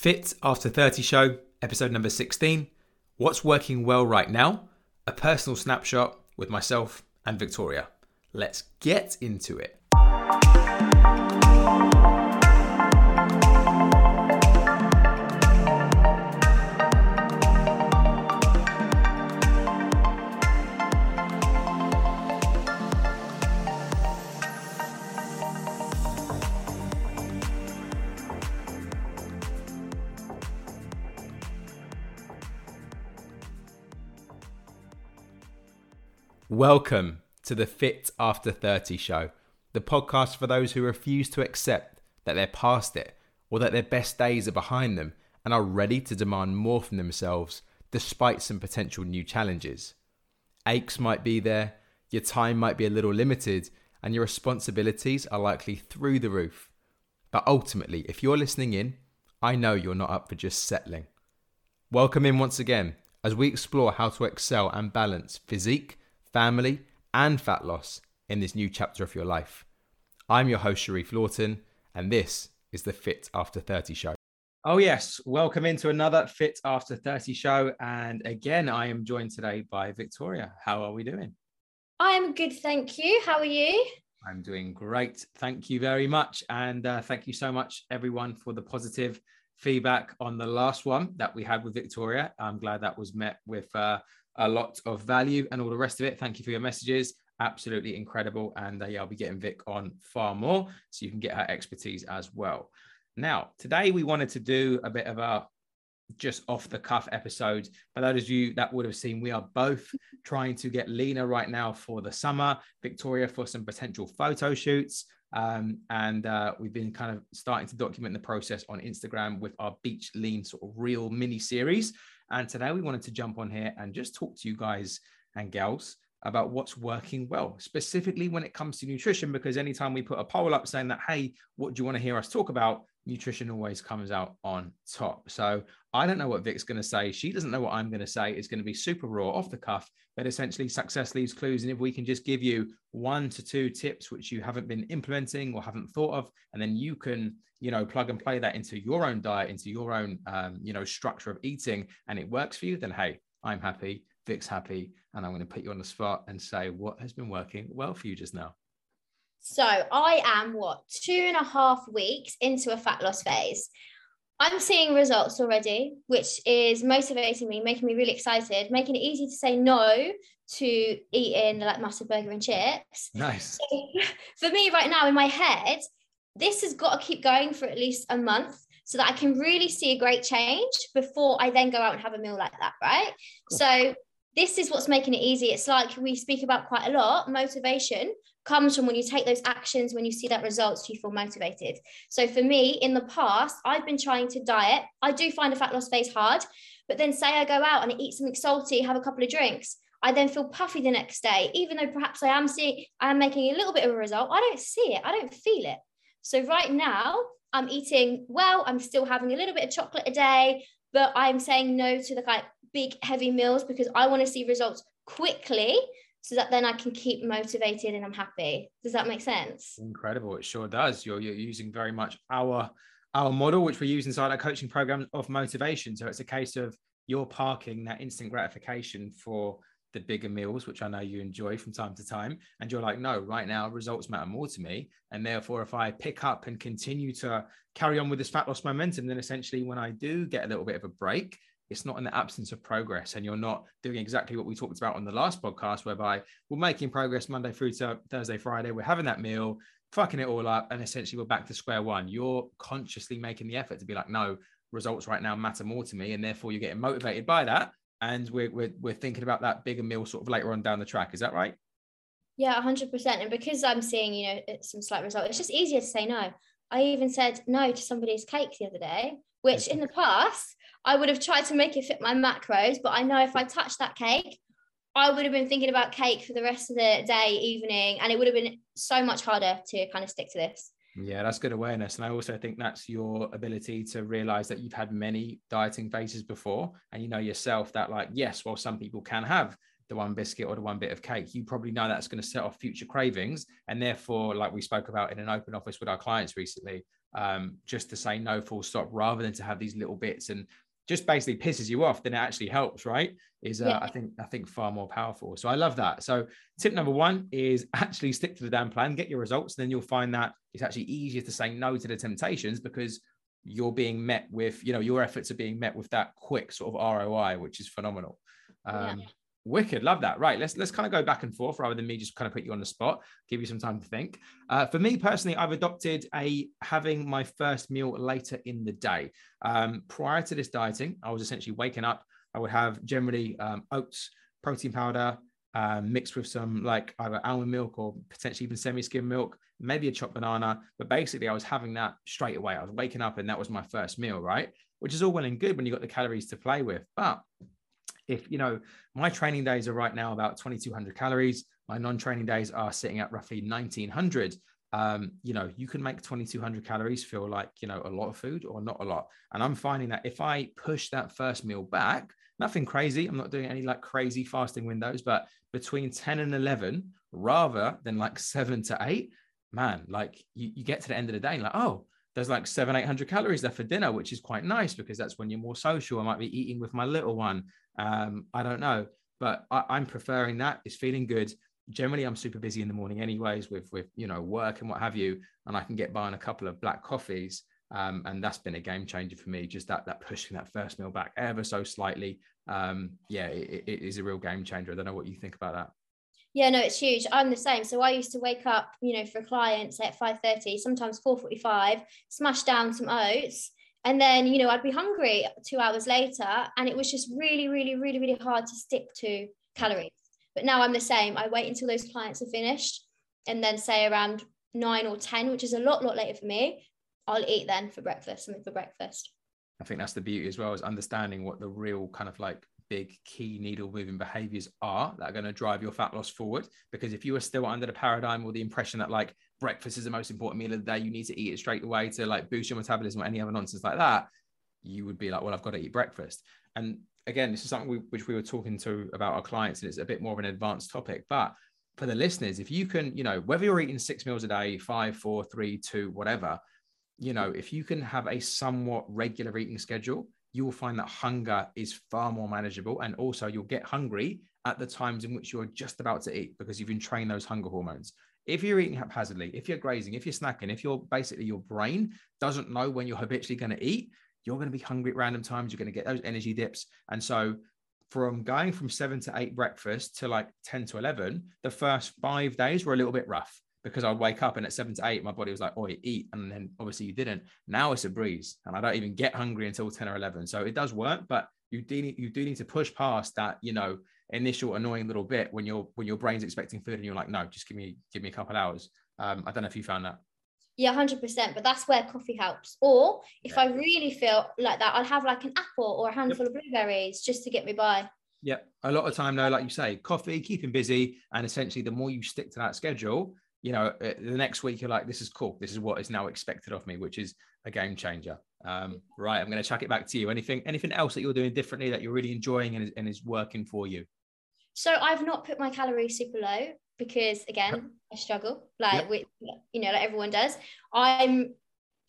Fit After 30 Show, episode number 16. What's working well right now? A personal snapshot with myself and Victoria. Let's get into it. Welcome to the Fit After 30 show, the podcast for those who refuse to accept that they're past it or that their best days are behind them and are ready to demand more from themselves despite some potential new challenges. Aches might be there, your time might be a little limited, and your responsibilities are likely through the roof. But ultimately, if you're listening in, I know you're not up for just settling. Welcome in once again as we explore how to excel and balance physique family, and fat loss in this new chapter of your life. I'm your host, Sharif Lawton, and this is the Fit After 30 show. Oh, yes. Welcome into another Fit After 30 show. And again, I am joined today by Victoria. How are we doing? I'm good, thank you. How are you? I'm doing great. Thank you very much. And uh, thank you so much, everyone, for the positive feedback on the last one that we had with Victoria. I'm glad that was met with uh, a lot of value and all the rest of it. Thank you for your messages. Absolutely incredible. And uh, yeah, I'll be getting Vic on far more so you can get her expertise as well. Now, today we wanted to do a bit of a just off the cuff episode. For those of you that would have seen, we are both trying to get leaner right now for the summer. Victoria for some potential photo shoots. Um, and uh, we've been kind of starting to document the process on Instagram with our beach lean sort of real mini series. And today we wanted to jump on here and just talk to you guys and gals about what's working well, specifically when it comes to nutrition. Because anytime we put a poll up saying that, hey, what do you want to hear us talk about? Nutrition always comes out on top. So I don't know what Vic's going to say. She doesn't know what I'm going to say. It's going to be super raw, off the cuff, but essentially success leaves clues. And if we can just give you one to two tips which you haven't been implementing or haven't thought of, and then you can you know plug and play that into your own diet into your own um, you know structure of eating and it works for you then hey i'm happy vic's happy and i'm going to put you on the spot and say what has been working well for you just now so i am what two and a half weeks into a fat loss phase i'm seeing results already which is motivating me making me really excited making it easy to say no to eating like massive burger and chips nice so for me right now in my head this has got to keep going for at least a month so that I can really see a great change before I then go out and have a meal like that, right? Cool. So this is what's making it easy. It's like we speak about quite a lot. Motivation comes from when you take those actions, when you see that results, you feel motivated. So for me, in the past, I've been trying to diet. I do find a fat loss phase hard, but then say I go out and I eat something salty, have a couple of drinks. I then feel puffy the next day, even though perhaps I am seeing, I am making a little bit of a result. I don't see it. I don't feel it. So right now, I'm eating well, I'm still having a little bit of chocolate a day, but I'm saying no to the like big heavy meals because I want to see results quickly so that then I can keep motivated and I'm happy. Does that make sense? Incredible. It sure does. You're, you're using very much our our model, which we use inside our coaching program of motivation. So it's a case of you're parking that instant gratification for the bigger meals, which I know you enjoy from time to time. And you're like, no, right now results matter more to me. And therefore, if I pick up and continue to carry on with this fat loss momentum, then essentially when I do get a little bit of a break, it's not in the absence of progress. And you're not doing exactly what we talked about on the last podcast, whereby we're making progress Monday through to Thursday, Friday. We're having that meal, fucking it all up. And essentially we're back to square one. You're consciously making the effort to be like, no, results right now matter more to me. And therefore you're getting motivated by that and we're, we're, we're thinking about that bigger meal sort of later on down the track. Is that right? Yeah, 100%. And because I'm seeing, you know, some slight result, it's just easier to say no. I even said no to somebody's cake the other day, which in the past I would have tried to make it fit my macros. But I know if I touched that cake, I would have been thinking about cake for the rest of the day, evening, and it would have been so much harder to kind of stick to this. Yeah, that's good awareness. And I also think that's your ability to realize that you've had many dieting phases before. And you know yourself that, like, yes, while some people can have the one biscuit or the one bit of cake, you probably know that's going to set off future cravings. And therefore, like we spoke about in an open office with our clients recently, um, just to say no full stop rather than to have these little bits and just basically pisses you off then it actually helps right is uh, yeah. i think i think far more powerful so i love that so tip number one is actually stick to the damn plan get your results then you'll find that it's actually easier to say no to the temptations because you're being met with you know your efforts are being met with that quick sort of roi which is phenomenal um, yeah. Wicked, love that. Right, let's let's kind of go back and forth rather than me just kind of put you on the spot, give you some time to think. Uh, for me personally, I've adopted a having my first meal later in the day. Um, prior to this dieting, I was essentially waking up. I would have generally um, oats, protein powder, um, mixed with some like either almond milk or potentially even semi-skim milk, maybe a chopped banana. But basically, I was having that straight away. I was waking up and that was my first meal, right? Which is all well and good when you got the calories to play with, but if you know my training days are right now about 2200 calories my non-training days are sitting at roughly 1900 um, you know you can make 2200 calories feel like you know a lot of food or not a lot and i'm finding that if i push that first meal back nothing crazy i'm not doing any like crazy fasting windows but between 10 and 11 rather than like 7 to 8 man like you, you get to the end of the day and like oh there's like seven, 800 calories left for dinner, which is quite nice because that's when you're more social. I might be eating with my little one. Um, I don't know, but I, am preferring that. It's feeling good. Generally, I'm super busy in the morning, anyways, with with you know work and what have you, and I can get by on a couple of black coffees. Um, and that's been a game changer for me. Just that that pushing that first meal back ever so slightly. Um, yeah, it, it is a real game changer. I don't know what you think about that. Yeah, no, it's huge. I'm the same. So I used to wake up, you know, for clients at 5:30, sometimes 4:45, smash down some oats, and then you know i'd be hungry two hours later and it was just really really really really hard to stick to calories. But now i'm the same. I wait until those clients are finished and then say around nine or ten which is a lot lot later for me i'll eat then for breakfast something for breakfast. I think that's the beauty as well is understanding what the real kind of like big key needle moving behaviors are that are going to drive your fat loss forward. Because if you are still under the paradigm or the impression that like breakfast is the most important meal of the day, you need to eat it straight away to like boost your metabolism or any other nonsense like that, you would be like, well, I've got to eat breakfast. And again, this is something we, which we were talking to about our clients, and it's a bit more of an advanced topic. But for the listeners, if you can, you know, whether you're eating six meals a day, five, four, three, two, whatever, you know, if you can have a somewhat regular eating schedule, you will find that hunger is far more manageable. And also, you'll get hungry at the times in which you're just about to eat because you've been entrained those hunger hormones. If you're eating haphazardly, if you're grazing, if you're snacking, if you're basically your brain doesn't know when you're habitually going to eat, you're going to be hungry at random times. You're going to get those energy dips. And so, from going from seven to eight breakfast to like 10 to 11, the first five days were a little bit rough because I'd wake up and at seven to eight, my body was like, oh, eat. And then obviously you didn't. Now it's a breeze and I don't even get hungry until 10 or 11. So it does work, but you do need, you do need to push past that, you know, initial annoying little bit when your, when your brain's expecting food and you're like, no, just give me, give me a couple hours. Um, I don't know if you found that. Yeah, 100%. But that's where coffee helps. Or if yeah. I really feel like that, I'll have like an apple or a handful yep. of blueberries just to get me by. Yeah. A lot of time though, like you say, coffee, keeping busy. And essentially the more you stick to that schedule, you know, uh, the next week you're like, this is cool. This is what is now expected of me, which is a game changer. Um, right, I'm going to chuck it back to you. Anything, anything else that you're doing differently that you're really enjoying and is, and is working for you? So I've not put my calories super low because again, I struggle like yep. with you know, like everyone does. I'm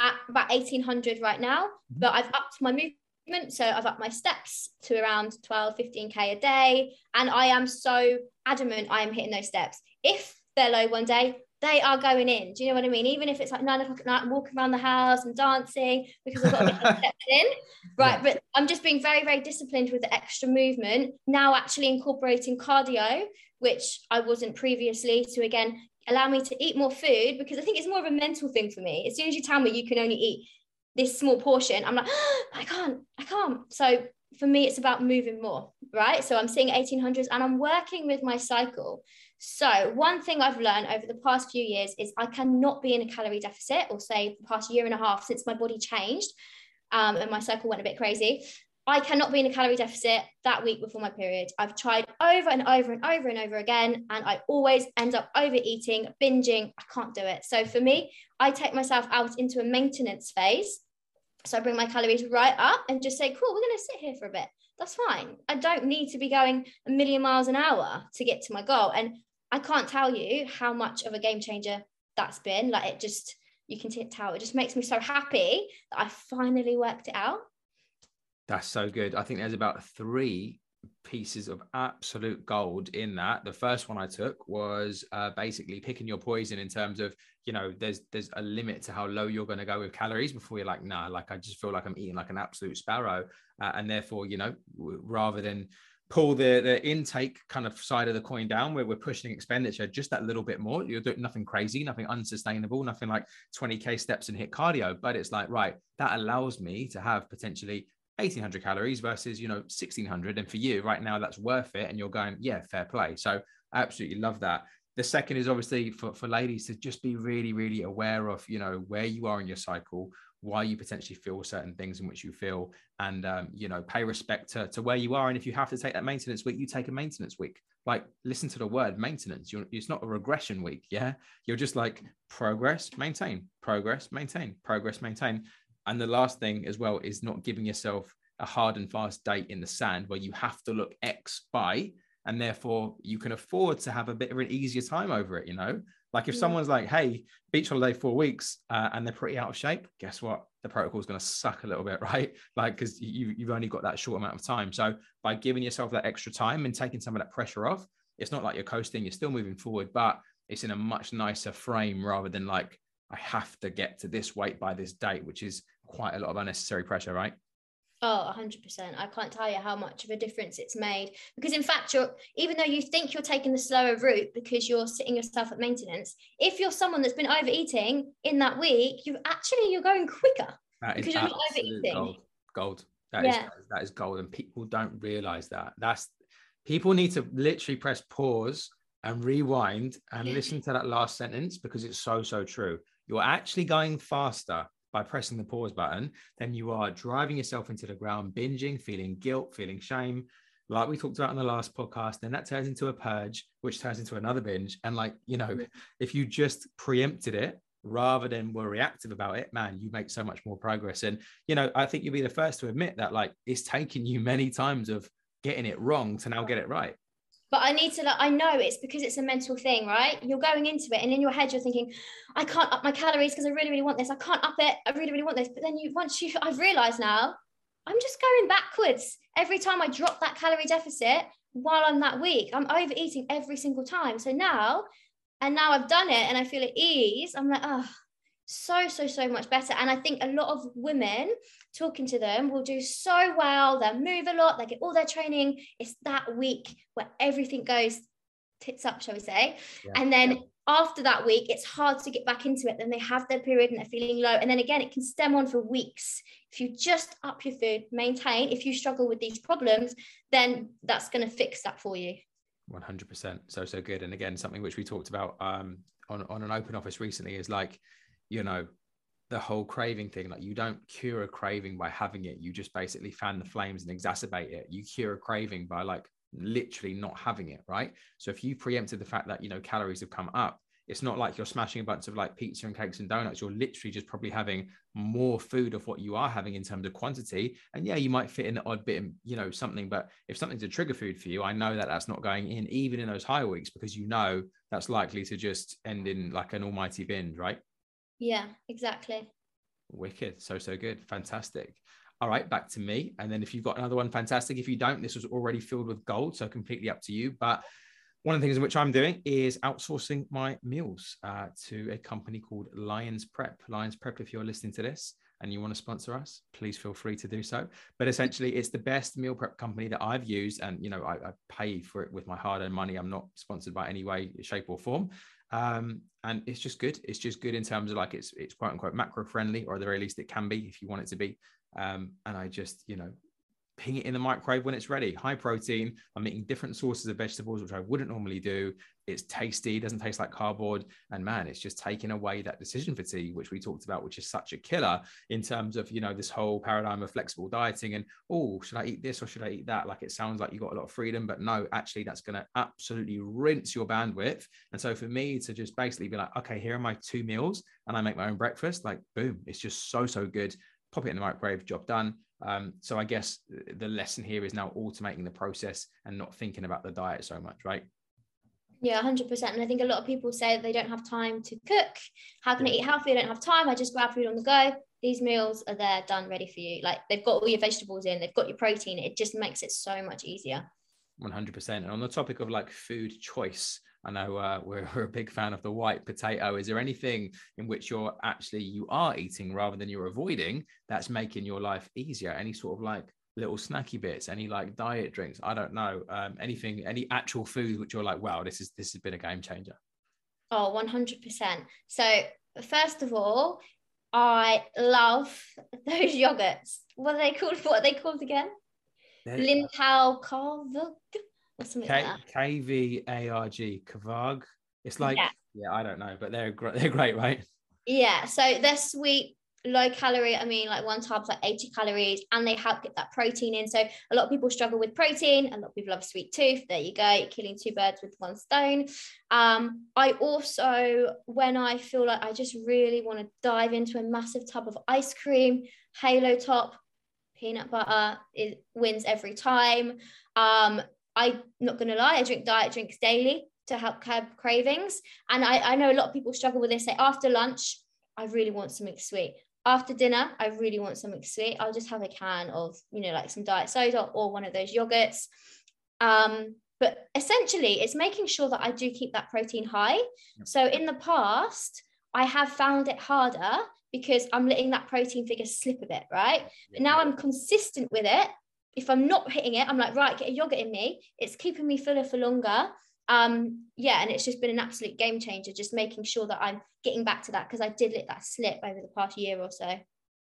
at about 1800 right now, mm-hmm. but I've upped my movement. So I've upped my steps to around 12, 15k a day, and I am so adamant I am hitting those steps. If they're low one day, they are going in. Do you know what I mean? Even if it's like nine o'clock at night, I'm walking around the house and dancing because I've got to get steps in. Right. But I'm just being very, very disciplined with the extra movement. Now actually incorporating cardio, which I wasn't previously, to again allow me to eat more food because I think it's more of a mental thing for me. As soon as you tell me you can only eat this small portion, I'm like, oh, I can't, I can't. So for me, it's about moving more, right? So I'm seeing 1800s and I'm working with my cycle. So, one thing I've learned over the past few years is I cannot be in a calorie deficit, or say the past year and a half since my body changed um, and my cycle went a bit crazy. I cannot be in a calorie deficit that week before my period. I've tried over and over and over and over again, and I always end up overeating, binging. I can't do it. So, for me, I take myself out into a maintenance phase. So, I bring my calories right up and just say, cool, we're going to sit here for a bit that's fine. I don't need to be going a million miles an hour to get to my goal. And I can't tell you how much of a game changer that's been. Like it just you can tell. It just makes me so happy that I finally worked it out. That's so good. I think there's about three pieces of absolute gold in that. The first one I took was uh, basically picking your poison in terms of, you know, there's there's a limit to how low you're going to go with calories before you're like, nah, like I just feel like I'm eating like an absolute sparrow, uh, and therefore, you know, rather than pull the the intake kind of side of the coin down where we're pushing expenditure just that little bit more you're doing nothing crazy nothing unsustainable nothing like 20k steps and hit cardio. But it's like right that allows me to have potentially 1800 calories versus you know 1600 and for you right now that's worth it. And you're going yeah fair play. So i absolutely love that the second is obviously for, for ladies to just be really really aware of you know where you are in your cycle why you potentially feel certain things in which you feel and um, you know pay respect to, to where you are. And if you have to take that maintenance week you take a maintenance week. Like listen to the word maintenance. You're, it's not a regression week yeah? You're just like progress maintain progress maintain progress maintain. And the last thing as well is not giving yourself a hard and fast date in the sand where you have to look X by, and therefore you can afford to have a bit of an easier time over it. You know, like if yeah. someone's like, "Hey, beach holiday four weeks," uh, and they're pretty out of shape, guess what? The protocol is going to suck a little bit, right? Like because you you've only got that short amount of time. So by giving yourself that extra time and taking some of that pressure off, it's not like you're coasting. You're still moving forward, but it's in a much nicer frame rather than like I have to get to this weight by this date, which is quite a lot of unnecessary pressure, right? Oh, 100%. I can't tell you how much of a difference it's made. Because, in fact, you're, even though you think you're taking the slower route because you're sitting yourself at maintenance, if you're someone that's been overeating in that week, you've actually you're going quicker because you're not overeating. Gold. gold. That, yeah. is, that is gold. And people don't realize that. That's people need to literally press pause and rewind and listen to that last sentence because it's so, so true. You're actually going faster by pressing the pause button, then you are driving yourself into the ground, binging, feeling guilt, feeling shame, like we talked about in the last podcast. Then that turns into a purge, which turns into another binge. And like, you know, if you just preempted it rather than were reactive about it, man, you make so much more progress. And, you know, I think you'll be the first to admit that like it's taken you many times of getting it wrong to now get it right but I need to like I know it's because it's a mental thing, right? You're going into it and in your head you're thinking, I can't up my calories because I really, really want this. I can't up it. I really, really want this. But then you once you I've realized now, I'm just going backwards every time I drop that calorie deficit while I'm that week, I'm overeating every single time. So now, and now I've done it and I feel at ease. I'm like, oh, so so so much better. And i think a lot of women talking to them will do so well. They'll move a lot. They get all their training. It's that week where everything goes tits up shall we say. Yeah. and then after that week it's hard to get back into it. Then they have their period and they're feeling low. And then again it can stem on for weeks. If you just up your food maintain if you struggle with these problems then that's going to fix that for you. 100% so so good. And again something which we talked about um on, on an open office recently is like you know, the whole craving thing. Like you don't cure a craving by having it. You just basically fan the flames and exacerbate it. You cure a craving by like literally not having it, right? So if you preempted the fact that you know calories have come up, it's not like you're smashing a bunch of like pizza and cakes and donuts. You're literally just probably having more food of what you are having in terms of quantity. And yeah, you might fit in the odd bit, you know, something. But if something's a trigger food for you, I know that that's not going in even in those higher weeks because you know that's likely to just end in like an almighty binge, right? Yeah, exactly. Wicked. So, so good. Fantastic. All right, back to me. And then if you've got another one, fantastic. If you don't, this was already filled with gold. So, completely up to you. But one of the things in which I'm doing is outsourcing my meals uh, to a company called Lions Prep. Lions Prep, if you're listening to this and you want to sponsor us, please feel free to do so. But essentially, it's the best meal prep company that I've used. And, you know, I, I pay for it with my hard earned money. I'm not sponsored by any way, shape, or form. Um, and it's just good. It's just good in terms of like it's it's quote unquote macro friendly, or at the very least it can be if you want it to be. Um, and I just you know ping it in the microwave when it's ready. High protein. I'm eating different sources of vegetables, which I wouldn't normally do. It's tasty, doesn't taste like cardboard. And man, it's just taking away that decision fatigue, which we talked about, which is such a killer in terms of, you know, this whole paradigm of flexible dieting and, oh, should I eat this or should I eat that? Like it sounds like you got a lot of freedom, but no, actually, that's going to absolutely rinse your bandwidth. And so for me to just basically be like, okay, here are my two meals and I make my own breakfast, like, boom, it's just so, so good. Pop it in the microwave, job done um, so I guess the lesson here is now automating the process and not thinking about the diet so much, right? Yeah, 100%. And I think a lot of people say they don't have time to cook. How can I eat healthy? I don't have time. I just grab food on the go. These meals are there, done, ready for you. Like they've got all your vegetables in, they've got your protein. It just makes it so much easier. 100%. And on the topic of like food choice, I know uh, we're, we're, a big fan of the white potato. Is there anything in which you're actually you are eating rather than you're avoiding that's making your life easier? Any sort of like little snacky bits, any like diet drinks? I don't know. Um, anything, any actual food which you're like, wow, this is this has been a game changer. Oh, 100%. So, first of all, I love those yogurts. What are they called? What are they called again? Lindahls Kvarg or K- like that. KVARG, Kvarg. It's like, yeah. yeah, I don't know, but they're, gr- they're great, right? Yeah. So they're sweet, low calorie. I mean, like one tub's like 80 calories, and they help get that protein in. So a lot of people struggle with protein. A lot of people have a sweet tooth. There you go, You're killing two birds with one stone. Um, I also, when I feel like I just really want to dive into a massive tub of ice cream, halo top, peanut butter, it wins every time. Um, I'm not going to lie, I drink diet drinks daily to help curb cravings. And I, I know a lot of people struggle with this. Say after lunch, I really want something sweet after dinner, I really want something sweet. I'll just have a can of, you know, like some diet soda or one of those yogurts. Um, but essentially, it's making sure that I do keep that protein high. So in the past, I have found it harder because I'm letting that protein figure slip a bit, right? But now I'm consistent with it. If I'm not hitting it, I'm like, right, get a yogurt in me. It's keeping me fuller for longer um yeah and it's just been an absolute game changer just making sure that i'm getting back to that because i did let that slip over the past year or so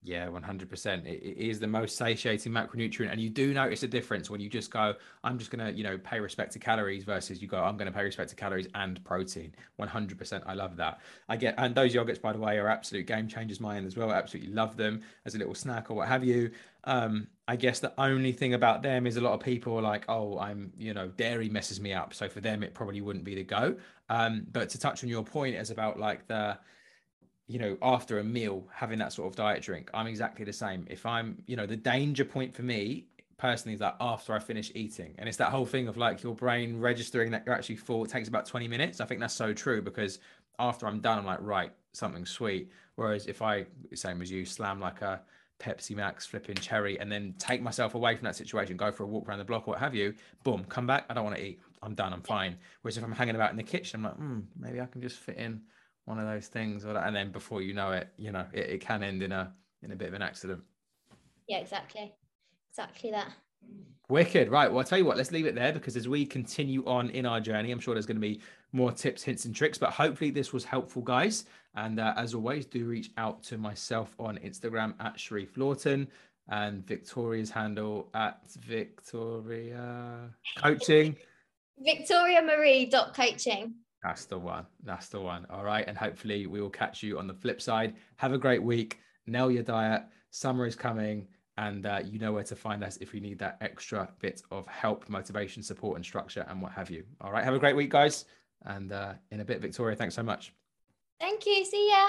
yeah 100% it is the most satiating macronutrient and you do notice a difference when you just go i'm just going to you know pay respect to calories versus you go i'm going to pay respect to calories and protein. 100% i love that. I get and those yogurts by the way are absolute game changers mine as well. I absolutely love them as a little snack or what have you. Um I guess the only thing about them is a lot of people are like, oh, I'm, you know, dairy messes me up. So for them, it probably wouldn't be the go. Um, but to touch on your point is about like the, you know, after a meal, having that sort of diet drink, I'm exactly the same. If I'm, you know, the danger point for me personally is that after I finish eating, and it's that whole thing of like your brain registering that you're actually full, it takes about 20 minutes. I think that's so true because after I'm done, I'm like, right, something sweet. Whereas if I, same as you, slam like a, Pepsi Max, flipping cherry, and then take myself away from that situation, go for a walk around the block or what have you, boom, come back. I don't want to eat. I'm done. I'm fine. Whereas if I'm hanging about in the kitchen, I'm like, hmm, maybe I can just fit in one of those things, or and then before you know it, you know, it, it can end in a in a bit of an accident. Yeah, exactly, exactly that. Wicked. Right. Well, I'll tell you what, let's leave it there because as we continue on in our journey, I'm sure there's going to be more tips, hints, and tricks. But hopefully, this was helpful, guys. And uh, as always, do reach out to myself on Instagram at Sharif Lawton and Victoria's handle at Victoria Coaching. Victoria Marie Coaching. That's the one. That's the one. All right. And hopefully, we will catch you on the flip side. Have a great week. Nail your diet. Summer is coming and uh, you know where to find us if you need that extra bit of help, motivation, support, and structure, and what have you. All right, have a great week, guys, and uh, in a bit, Victoria, thanks so much. Thank you. See ya.